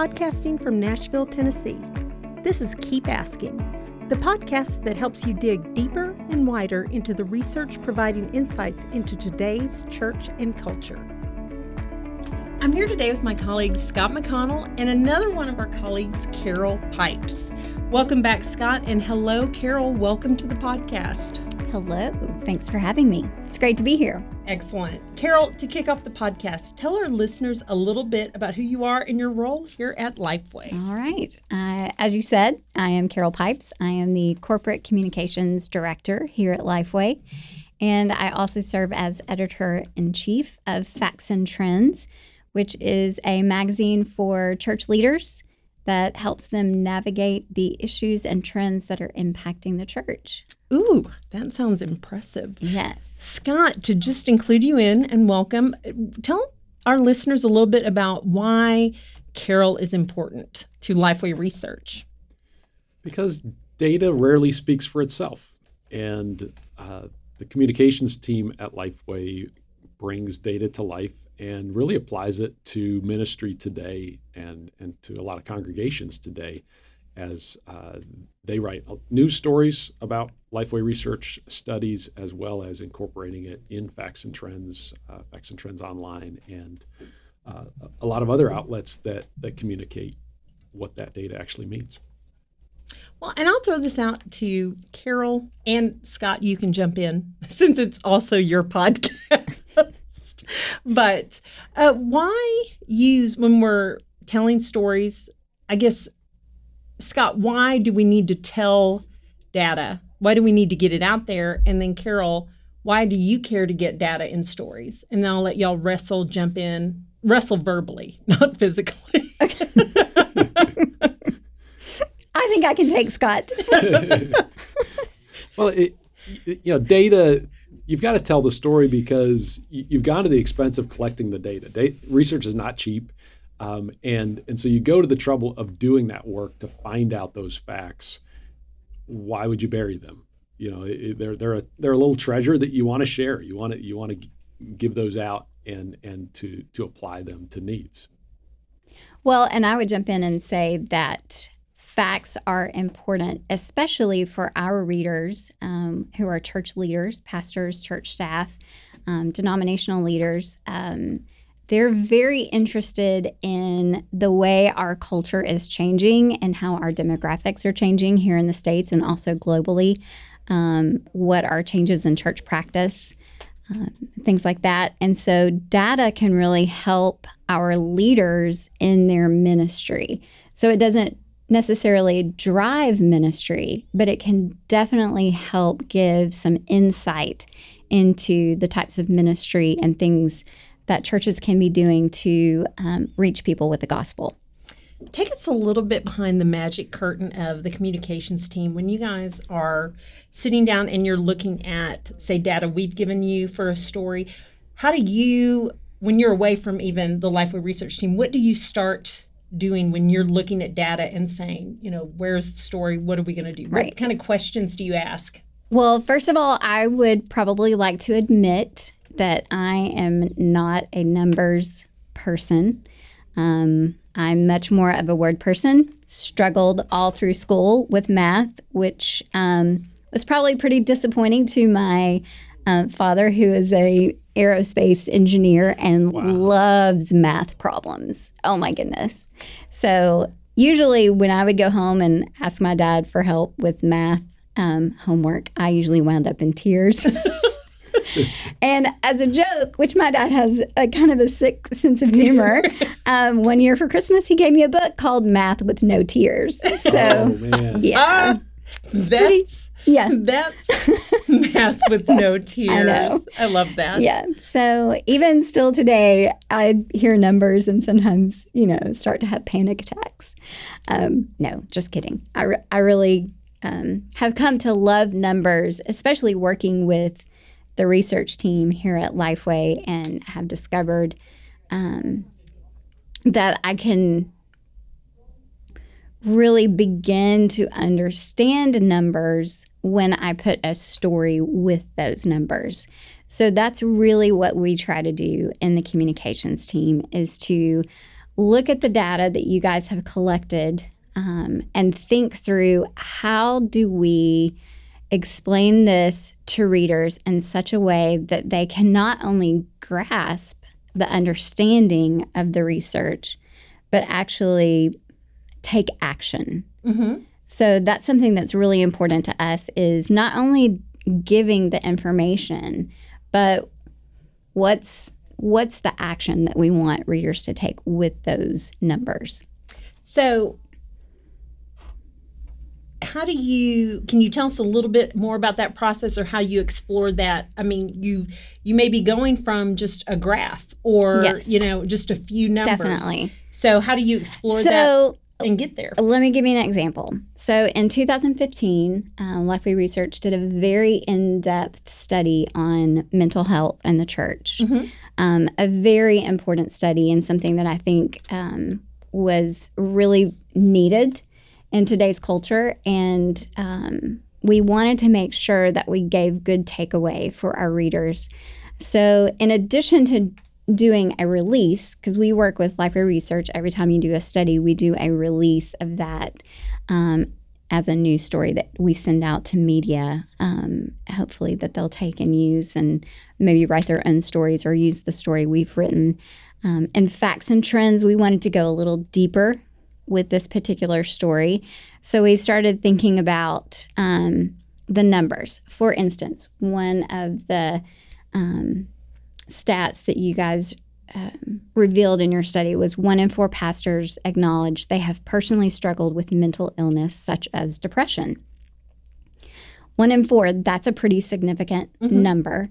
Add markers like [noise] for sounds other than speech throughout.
podcasting from Nashville, Tennessee. This is Keep Asking, the podcast that helps you dig deeper and wider into the research providing insights into today's church and culture. I'm here today with my colleagues Scott McConnell and another one of our colleagues, Carol Pipes. Welcome back, Scott, and hello, Carol. Welcome to the podcast. Hello. Thanks for having me. It's great to be here. Excellent. Carol, to kick off the podcast, tell our listeners a little bit about who you are and your role here at Lifeway. All right. Uh, as you said, I am Carol Pipes. I am the Corporate Communications Director here at Lifeway. And I also serve as editor in chief of Facts and Trends, which is a magazine for church leaders that helps them navigate the issues and trends that are impacting the church. Ooh, that sounds impressive. Yes. Scott, to just include you in and welcome, tell our listeners a little bit about why Carol is important to Lifeway Research. Because data rarely speaks for itself. And uh, the communications team at Lifeway brings data to life and really applies it to ministry today and, and to a lot of congregations today as uh, they write news stories about Lifeway research studies as well as incorporating it in Facts and Trends, uh, Facts and Trends Online, and uh, a lot of other outlets that, that communicate what that data actually means. Well, and I'll throw this out to Carol and Scott. You can jump in [laughs] since it's also your podcast. [laughs] but uh, why use when we're telling stories? I guess, Scott, why do we need to tell data? Why do we need to get it out there? And then, Carol, why do you care to get data in stories? And then I'll let y'all wrestle, jump in, wrestle verbally, [laughs] not physically. I think I can take Scott. [laughs] well, it, you know, data you've got to tell the story because you've gone to the expense of collecting the data. data research is not cheap. Um, and and so you go to the trouble of doing that work to find out those facts. Why would you bury them? You know, it, they're they're a they're a little treasure that you want to share. You want to you want to give those out and and to to apply them to needs. Well, and I would jump in and say that facts are important, especially for our readers um, who are church leaders, pastors, church staff, um, denominational leaders. Um, they're very interested in the way our culture is changing and how our demographics are changing here in the States and also globally. Um, what are changes in church practice? Uh, things like that. And so, data can really help our leaders in their ministry. So, it doesn't necessarily drive ministry, but it can definitely help give some insight into the types of ministry and things that churches can be doing to um, reach people with the gospel. Take us a little bit behind the magic curtain of the communications team when you guys are sitting down and you're looking at, say, data we've given you for a story. How do you, when you're away from even the Lifeway research team, what do you start doing when you're looking at data and saying, you know, where's the story? What are we going to do? Right. What kind of questions do you ask? Well, first of all, I would probably like to admit that I am not a numbers person. Um, I'm much more of a word person. Struggled all through school with math, which um, was probably pretty disappointing to my uh, father, who is a aerospace engineer and wow. loves math problems. Oh my goodness. So usually when I would go home and ask my dad for help with math um, homework, I usually wound up in tears. [laughs] [laughs] and as a joke, which my dad has a kind of a sick sense of humor, [laughs] um, one year for Christmas he gave me a book called Math with No Tears. So, oh, yeah, ah, that's pretty, yeah. That's [laughs] math with no tears. I, I, love that. Yeah. So even still today, I hear numbers and sometimes, you know, start to have panic attacks. Um, no, just kidding. I, re- I really um, have come to love numbers, especially working with the research team here at Lifeway and have discovered um, that I can really begin to understand numbers when I put a story with those numbers. So that's really what we try to do in the communications team is to look at the data that you guys have collected um, and think through how do we explain this to readers in such a way that they can not only grasp the understanding of the research, but actually take action. Mm-hmm. So that's something that's really important to us is not only giving the information, but what's what's the action that we want readers to take with those numbers. So, how do you can you tell us a little bit more about that process or how you explore that i mean you you may be going from just a graph or Yes. you know just a few numbers Definitely. so how do you explore that and get there let me give you an example. So in 2015, um, Lifeway Research did a very in-depth study on mental health in the church. Mhm. Um, a very important study and something that I think um, was really needed in today's culture. And um, we wanted to make sure that we gave good takeaway for our readers. So in addition to doing a release because we work with Lifeway Research. Every time you do a study, we do a release of that um, as a news story that we send out to media. Um, hopefully, that they'll take and use and maybe write their own stories or use the story we've written. Um, and facts and trends, we wanted to go a little deeper with this particular story. So we started thinking about um, the numbers. For instance, one of the um, stats that you guys um, revealed in your study was one in four pastors acknowledge they have personally struggled with mental illness such as depression. One in four, that's a pretty significant Mhm. number.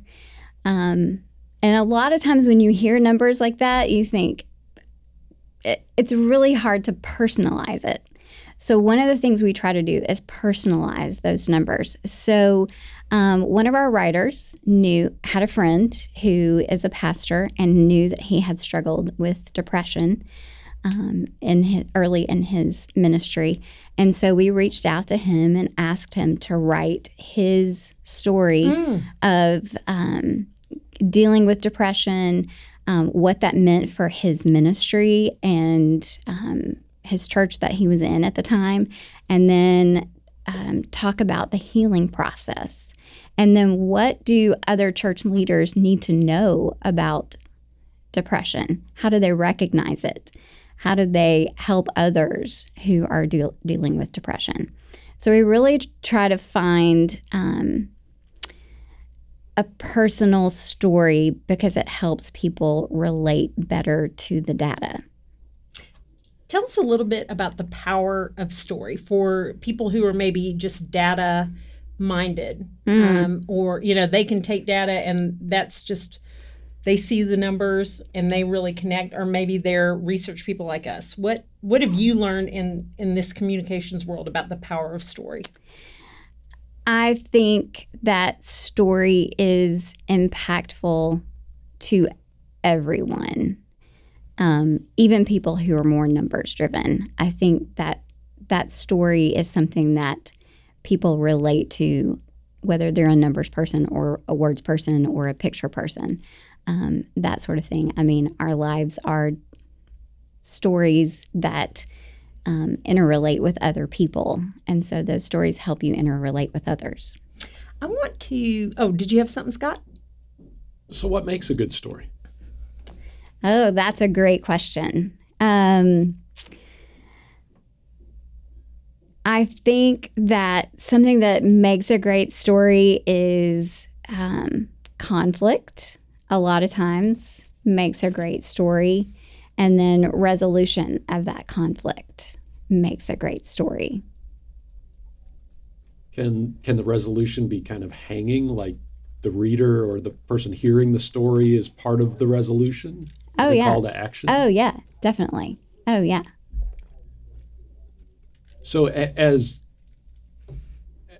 Um, and a lot of times when you hear numbers like that, you think it, it's really hard to personalize it. So, one of the things we try to do is personalize those numbers. So, um, one of our writers knew had a friend who is a pastor and knew that he had struggled with depression um, in his, early in his ministry, and so we reached out to him and asked him to write his story Mm. of um, dealing with depression, um, what that meant for his ministry and um, his church that he was in at the time, and then um, talk about the healing process. And then what do other church leaders need to know about depression? How do they recognize it? How do they help others who are deal dealing with depression? So we really try to find um, a personal story because it helps people relate better to the data. tell us a little bit about the power of story for people who are maybe just data minded Mm. um, or you know they can take data and that's just they see the numbers and they really connect or maybe they're research people like us what what have you learned in in this communications world about the power of story I think that story is impactful to everyone, um, even people who are more numbers driven. I think that that story is something that people relate to, whether they're a numbers person or a words person or a picture person, um, that sort of thing. I mean, our lives are stories that um, interrelate with other people. And so those stories help you interrelate with others. i want to oh did you have something scott So, what makes a good story? Oh, that's a great question. Um, I think that something that makes a great story is um, conflict, a lot of times makes a great story. And then resolution of that conflict makes a great story. Can can the resolution be kind of hanging, like the reader or the person hearing the story is part of the resolution? Oh, the yeah. Call to action. Oh, yeah, definitely. Oh, yeah. So a- as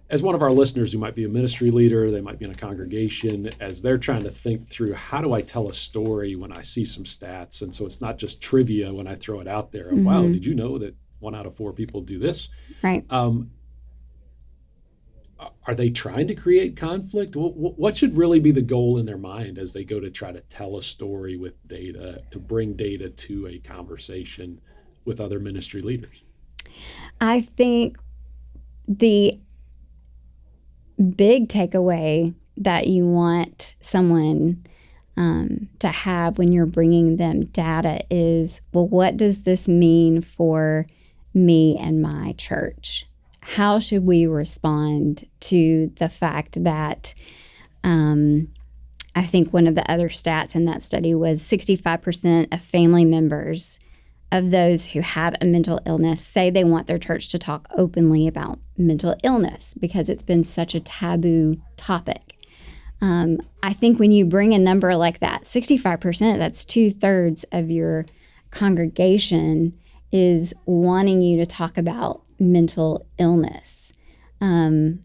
as one of our listeners who might be a ministry leader, they might be in a congregation, as they're trying to think through how do I tell a story when I see some stats, and so it's not just trivia when I throw it out there. Wow, Mhm. did you know that one out of four people do this? Right. Um, are they trying to create conflict? What should really be the goal in their mind as they go to try to tell a story with data, to bring data to a conversation with other ministry leaders? I think the big takeaway that you want someone um, to have when you're bringing them data is well, what does this mean for me and my church? How should we respond to the fact that? Um, I think one of the other stats in that study was 65% of family members of those who have a mental illness say they want their church to talk openly about mental illness because it's been such a taboo topic. Um, I think when you bring a number like that, 65%, that's two thirds of your congregation is wanting you to talk about mental illness. Um,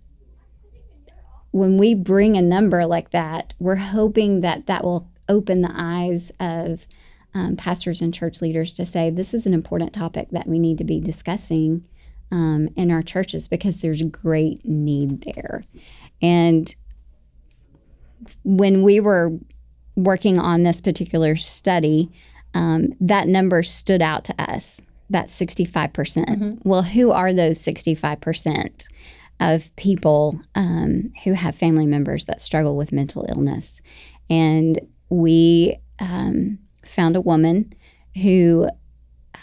when we bring a number like that, we're hoping that that will open the eyes of um, pastors and church leaders to say this is an important topic that we need to be discussing um, in our churches because there's great need there. And when we were working on this particular study, um, that number stood out to us. That 65%. percent mm hmm Well, who are those 65% of people um, who have family members that struggle with mental illness? And we um, found a woman who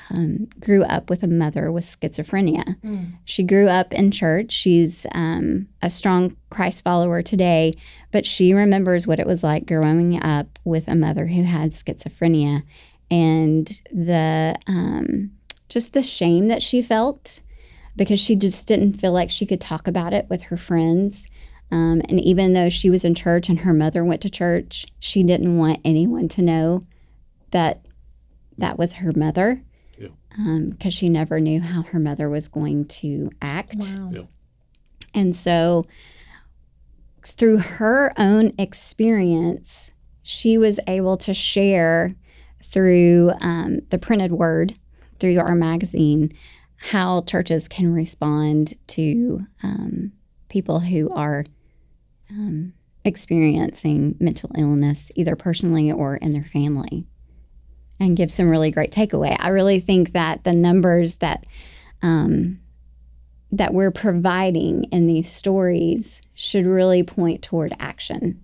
um, grew up with a mother with schizophrenia. Mm. She grew up in church. She's um, a strong Christ follower today, but she remembers what it was like growing up with a mother who had schizophrenia and the um, just the shame that she felt because she just didn't feel like she could talk about it with her friends. Um, and even though she was in church and her mother went to church, she didn't want anyone to know that that was her mother because yeah. um, she never knew how her mother was going to act. Wow. Yeah. And so, through her own experience, she was able to share through um, the printed word, through our magazine, how churches can respond to um, people who are um, experiencing mental illness, either personally or in their family and give some really great takeaway. I really think that the numbers that um, that we're providing in these stories should really point toward action.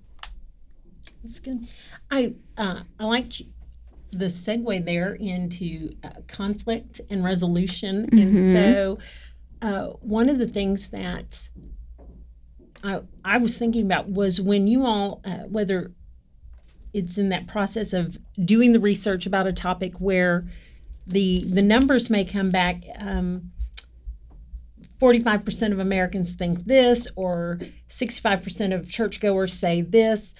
That's good. I uh, I like the segue there into uh, conflict and resolution, mm-hmm. and so uh, one of the things that I I was thinking about was when you all uh, whether it's in that process of doing the research about a topic where the the numbers may come back um, 45% of Americans think this or 65% of churchgoers say this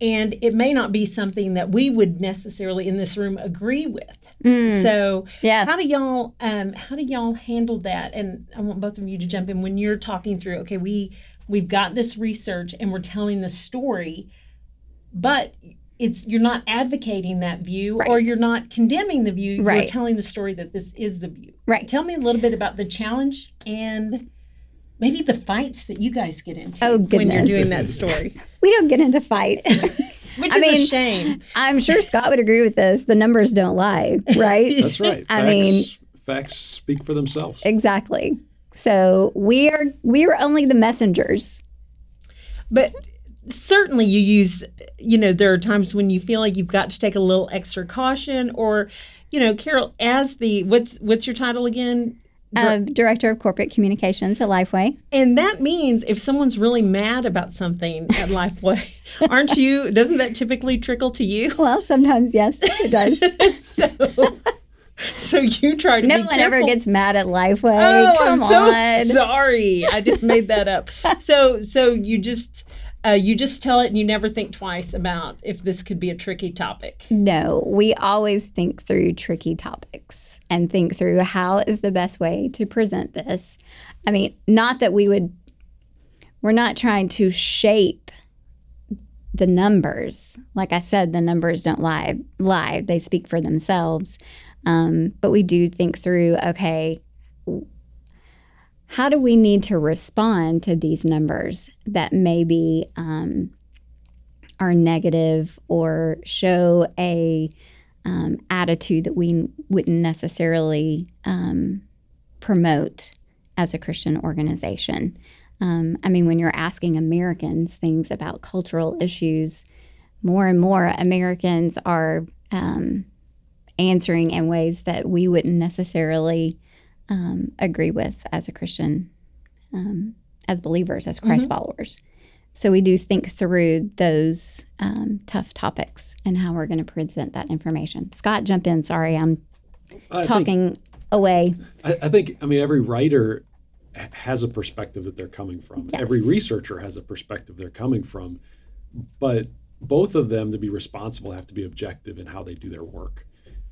and it may not be something that we would necessarily in this room agree with. Mm. So, yeah. how do y'all um, how do y'all handle that? And I want both of you to jump in when you're talking through. Okay, we we've got this research and we're telling the story, but it's you're not advocating that view right. or you're not condemning the view right. you're telling the story that this is the view right tell me a little bit about the challenge and maybe the fights that you guys get into oh, when you're doing that story [laughs] we don't get into fights [laughs] Which I is mean, a shame. I'm sure Scott would agree with this. The numbers don't lie, [laughs] right? That's right. I facts, mean, facts speak for themselves. Exactly. So we are we are only the messengers. But certainly you use you know there are times when you feel like you've got to take a little extra caution or you know carol as the what's what's your title again uh, director of corporate communications at lifeway and that means if someone's really mad about something at [laughs] lifeway aren't you doesn't that typically trickle to you well sometimes yes it does [laughs] so, so you try to no one careful. ever gets mad at Lifeway. Oh, Come I'm on. so sorry. I just made that up. [laughs] so so you just uh, you just tell it and you never think twice about if this could be a tricky topic. No, we always think through tricky topics and think through how is the best way to present this. I mean, not that we would, we're not trying to shape the numbers. Like I said, the numbers don't lie, lie. they speak for themselves. Um, but we do think through okay, how do we need to respond to these numbers that maybe um, are negative or show a um, attitude that we wouldn't necessarily um, promote as a Christian organization. Um, I mean, when you're asking Americans things about cultural issues, more and more Americans are um, answering in ways that we wouldn't necessarily um, agree with as a Christian, um, as believers, as Christ Mm-hmm. followers. So we do think through those um, tough topics and how we're going to present that information. Scott, jump in. Sorry, I'm I think- talking away. I, I think, I mean, every writer has a perspective that they're coming from. Yes. Every researcher has a perspective they're coming from. But both of them, to be responsible, have to be objective in how they do their work.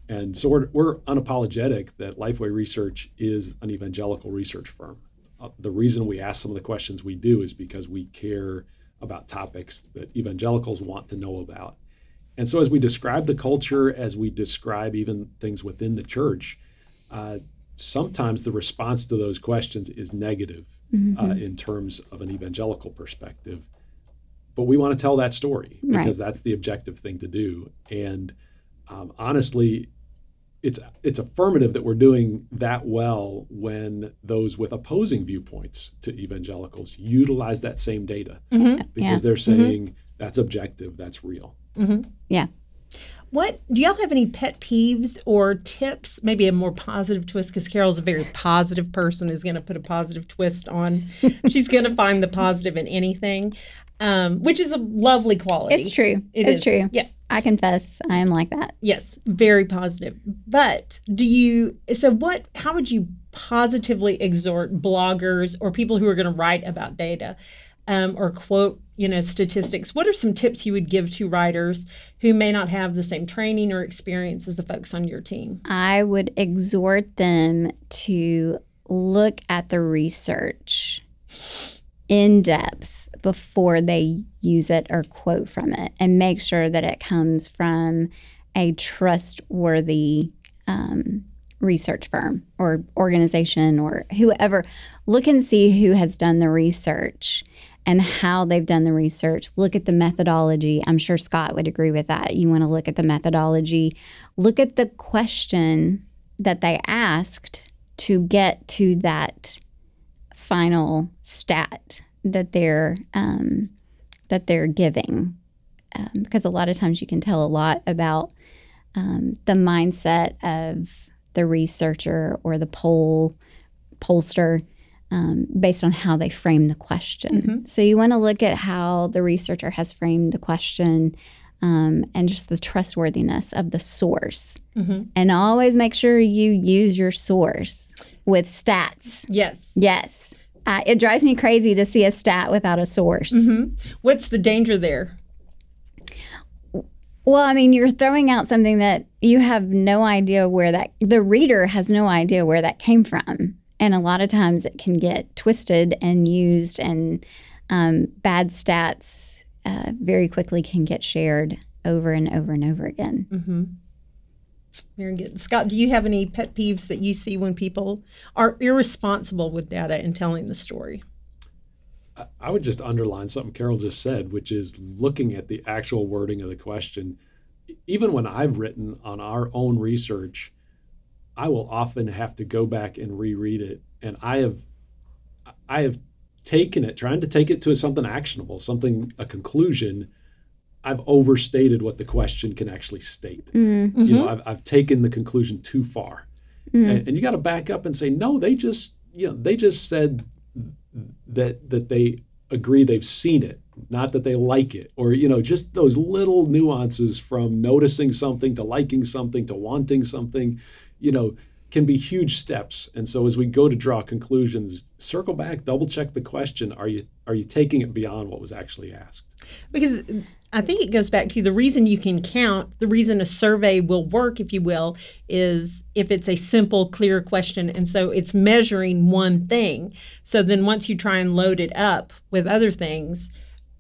And so we're, we're unapologetic that Lifeway Research is an evangelical research firm. Uh, the reason we ask some of the questions we do is because we care about topics that evangelicals want to know about. And so, as we describe the culture, as we describe even things within the church, uh, sometimes the response to those questions is negative uh, in terms of an evangelical perspective. But we want to tell that story Right. because that's the objective thing to do. And um, honestly, it's it's affirmative that we're doing that well when those with opposing viewpoints to evangelicals utilize that same data mm-hmm. because Yeah. they're mm-hmm. saying that's objective, that's real. Mm-hmm. Yeah. What do y'all have any pet peeves or tips? Maybe a more positive twist because Carol's a very positive person who's going to put a positive twist on. [laughs] She's going to find the positive in anything, um, which is a lovely quality. It's true. It it's is. true. Yeah. I confess, I am like that. Yes, very positive. But do you? So what? How would you positively exhort bloggers or people who are going to write about data? Um, or quote, you know, statistics. What are some tips you would give to writers who may not have the same training or experience as the folks on your team? I would exhort them to look at the research in depth before they use it or quote from it and make sure that it comes from a trustworthy um, research firm or organization or whoever. Look and see who has done the research and how they've done the research. Look at the methodology. I'm sure Scott would agree with that. You want to look at the methodology, look at the question that they asked to get to that final stat that they're um, that they're giving, um, because a lot of times you can tell a lot about um, the mindset of the researcher or the poll pollster um, based on how they frame the question. So you want to look at how the researcher has framed the question. Um, and just the trustworthiness of the source. And always make sure you use your source with stats. Yes. Yes. Uh, it drives me crazy to see a stat without a source. What's the danger there? Well, I mean, you're throwing out something that you have no idea where that, the reader has no idea where that came from. And a lot of times it can get twisted and used, and um, bad stats uh, very quickly can get shared over and over and over again. Very good. Scott, do you have any pet peeves that you see when people are irresponsible with data and telling the story? I- would just underline something Carol just said, which is looking at the actual wording of the question. Even when I've written on our own research, I will often have to go back and reread it, and I have, I have taken it, trying to take it to something actionable, something a conclusion. I've overstated what the question can actually state. Mm-hmm. You know, I've, I've taken the conclusion too far, mm-hmm. and, and you got to back up and say, no, they just, you know, they just said that that they agree they've seen it not that they like it. Or you know just those little nuances from noticing something to liking something to wanting something you know can be huge steps and so as we go to draw conclusions circle back double check the question are you are you taking it beyond what was actually asked Because I think it goes back to the reason you can count, the reason a survey will work, if you will, is if it's a simple, clear question. And so it's measuring one thing. So then once you try and load it up with other things,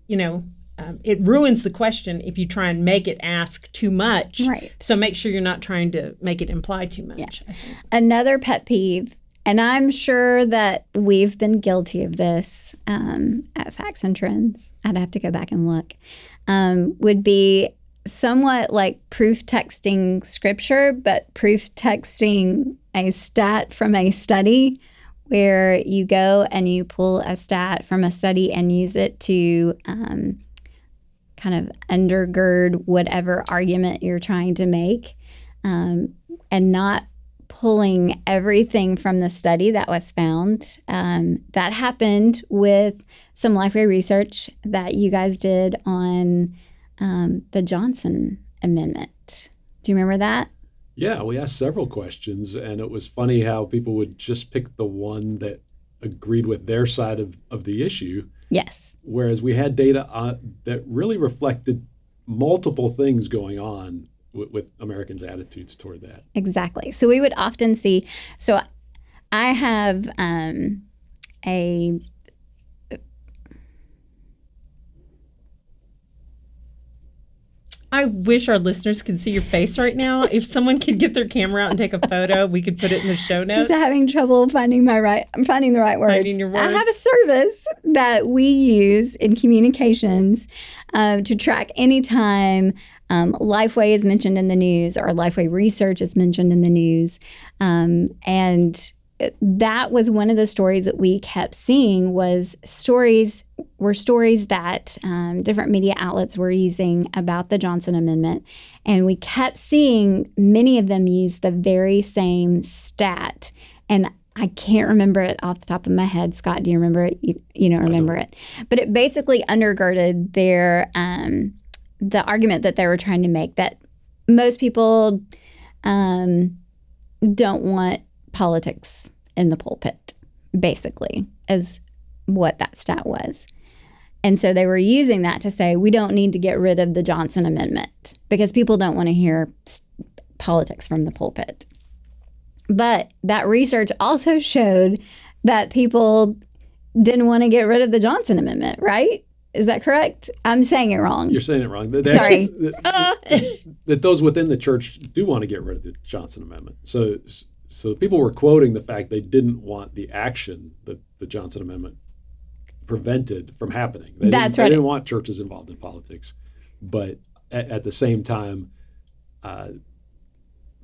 you know, um, it ruins the question if you try and make it ask too much. Right. So make sure you're not trying to make it imply too much. Think. Another pet peeve, and I'm sure that we've been guilty of this um, at Facts and Trends. I'd have to go back and look. Um, would be somewhat like proof texting scripture, but proof texting a stat from a study where you go and you pull a stat from a study and use it to um, kind of undergird whatever argument you're trying to make um, and not pulling everything from the study that was found. Um, that happened with some Lifeway research that you guys did on um, the Johnson Amendment. Do you remember that? Yeah, we asked several questions, and it was funny how people would just pick the one that agreed with their side of, of the issue. Yes. Whereas we had data uh, that really reflected multiple things going on with, with Americans' attitudes toward that. Exactly. So we would often see. So I have um, a I wish our listeners could see your face right now. If someone could get their camera out and take a photo, we could put it in the show notes. just having trouble finding my right. I'm finding the right words. Finding your words. I have a service that we use in communications uh, to track anytime um, Lifeway is mentioned in the news or Lifeway research is mentioned in the news, um, and that was one of the stories that we kept seeing was stories were stories that um, different media outlets were using about the Johnson Amendment, and we kept seeing many of them use the very same stat. And I can't remember it off the top of my head. Scott, do you remember it? You, you don't remember it, but it basically undergirded their um, the argument that they were trying to make that most people um, don't want politics in the pulpit, basically, is what that stat was. And so they were using that to say we don't need to get rid of the Johnson Amendment because people don't want to hear politics from the pulpit. But that research also showed that people didn't want to get rid of the Johnson Amendment, right? Is that correct? I'm saying it wrong. You're saying it wrong. They Sorry. actually- that, that those within the church do want to get rid of the Johnson Amendment. So, so people were quoting the fact they didn't want the action that the Johnson Amendment prevented from happening. They That's didn't, right. They didn't want churches involved in politics, but at, at the same time, uh,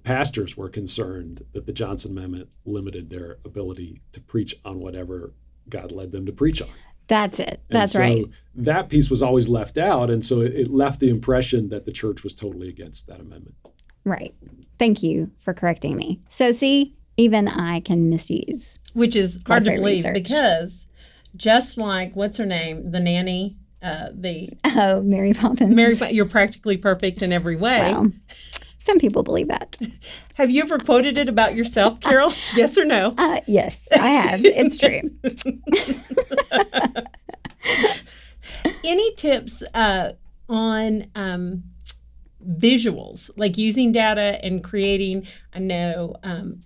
pastors were concerned that the Johnson Amendment limited their ability to preach on whatever God led them to preach on. That's it. That's so right. That piece was always left out, and so it, it left the impression that the church was totally against that amendment. Right. Thank you for correcting me. So, see, even I can misuse. which is hard to believe research. because just like what's her name, the nanny, uh, the [laughs] Oh, Mary Poppins. Mary, you're practically perfect in every way. Well, some people believe that. [laughs] Have you ever quoted it about yourself, Carol? [laughs] yes or no? Uh, yes, I have. It's true. Any tips uh, on um, visuals, like using data and creating? I know um,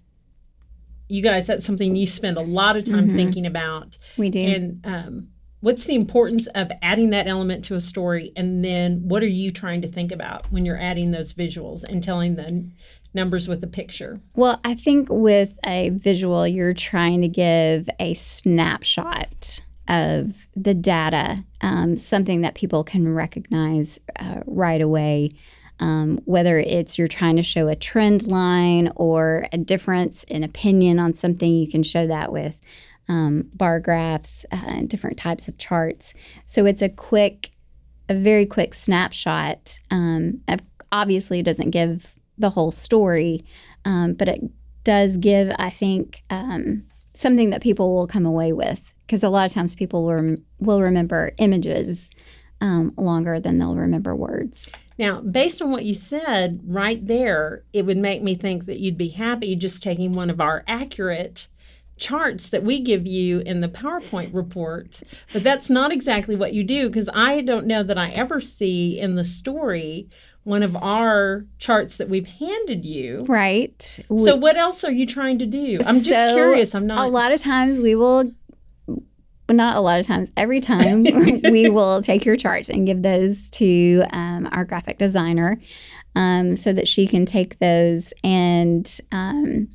you guys, that's something you spend a lot of time Mhm. thinking about. We do. And um, what's the importance of adding that element to a story? And then what are you trying to think about when you're adding those visuals and telling the numbers with a picture? Well, I think with a visual, you're trying to give a snapshot of the data, um, something that people can recognize uh, right away. Um, whether it's you're trying to show a trend line or a difference in opinion on something, you can show that with um, bar graphs uh, and different types of charts. So it's a quick, a very quick snapshot. Um, obviously, it doesn't give the whole story, um, but it does give, I think, um, something that people will come away with. Because a lot of times people will, rem- will remember images um, longer than they'll remember words. Now, based on what you said right there, it would make me think that you'd be happy just taking one of our accurate charts that we give you in the PowerPoint report. But that's not exactly what you do because I don't know that I ever see in the story one of our charts that we've handed you. Right. So, what else are you trying to do? I'm just So, curious. I'm not. a lot of times we will well, not a lot of times every time [laughs] we will take your charts and give those to um, our graphic designer um, so that she can take those and um,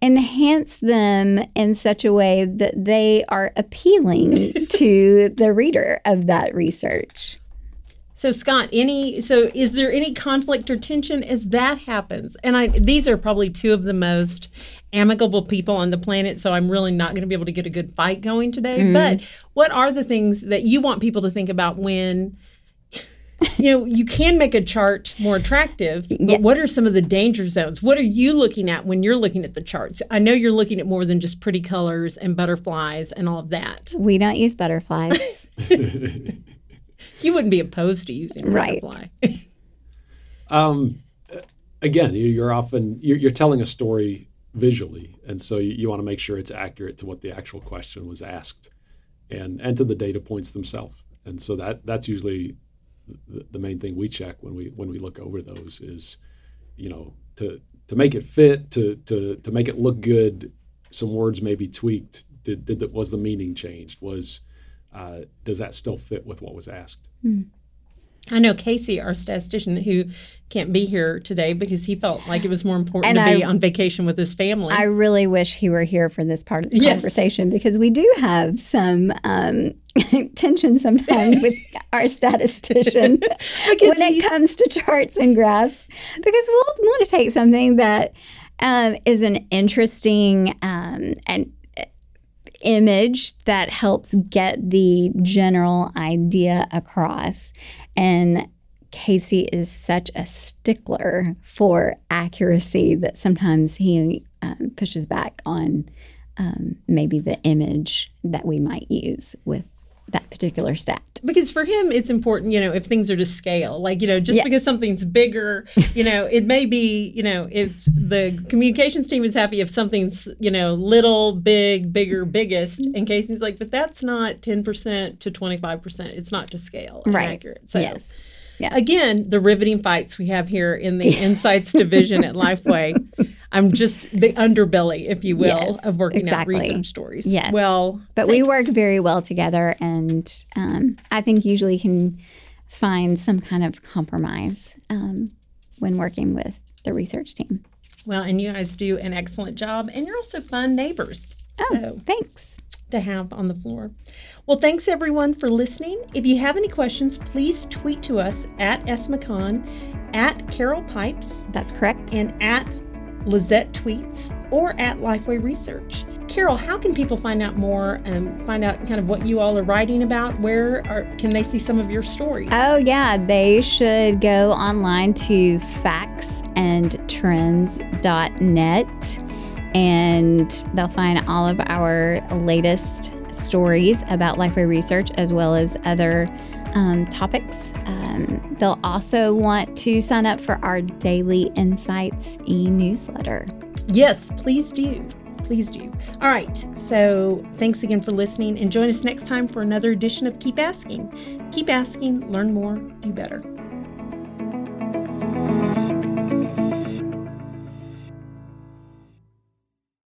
enhance them in such a way that they are appealing [laughs] to the reader of that research. So Scott, any so is there any conflict or tension as that happens? And I these are probably two of the most amicable people on the planet, so I'm really not going to be able to get a good fight going today. Mm. But what are the things that you want people to think about when you know, you can make a chart more attractive, but yes. what are some of the danger zones? What are you looking at when you're looking at the charts? I know you're looking at more than just pretty colors and butterflies and all of that. We don't use butterflies. [laughs] [laughs] you wouldn't be opposed to using a right. butterfly. [laughs] um, again, you're often you're, you're, telling a story visually, and so you, you want to make sure it's accurate to what the actual question was asked, and and to the data points themselves. And so that that's usually the, the main thing we check when we when we look over those is, you know, to to make it fit, to to to make it look good. Some words may be tweaked. Did did that was the meaning changed? Was uh, does that still fit with what was asked? Mm. I know Casey, our statistician, who can't be here today because he felt like it was more important and to be on vacation with his family. I really wish he were here for this part of the yes. conversation because we do have some um, [laughs] tension sometimes with [laughs] our statistician [laughs] when it comes to charts and graphs because we'll want to take something that um, is an interesting um, and image that helps get the general idea across. And Casey is such a stickler for accuracy that sometimes he um, pushes back on um, maybe the image that we might use with that particular stat. Because for him, it's important, you know, if things are to scale. Like, you know, just yes. because something's bigger, [laughs] you know, it may be, you know, it's the communications team is happy if something's, you know, little, big, bigger, mm-hmm. biggest. And Casey's like, but that's not 10% to 25%. It's not to scale right. accurate. So, yes. Yeah. Again, the riveting fights we have here in the [laughs] Insights division at Lifeway. I'm just the underbelly, if you will, yes, of working exactly. out research stories. Yes. Well, but we work very well together, and um, I think usually can find some kind of compromise um, when working with the research team. Well, and you guys do an excellent job, and you're also fun neighbors. Oh, so. thanks to have on the floor. Well, thanks everyone for listening. If you have any questions, please tweet to us at SMCon, at Carol Pipes. That's correct. And at Lizette Tweets or at Lifeway Research. Carol, how can people find out more and find out kind of what you all are writing about? Where are, can they see some of your stories? Oh, yeah. They should go online to factsandtrends.net and they'll find all of our latest stories about Lifeway Research as well as other um, topics. Um, they'll also want to sign up for our Daily Insights e newsletter. Yes, please do. Please do. All right. So thanks again for listening and join us next time for another edition of Keep Asking. Keep asking, learn more, do better.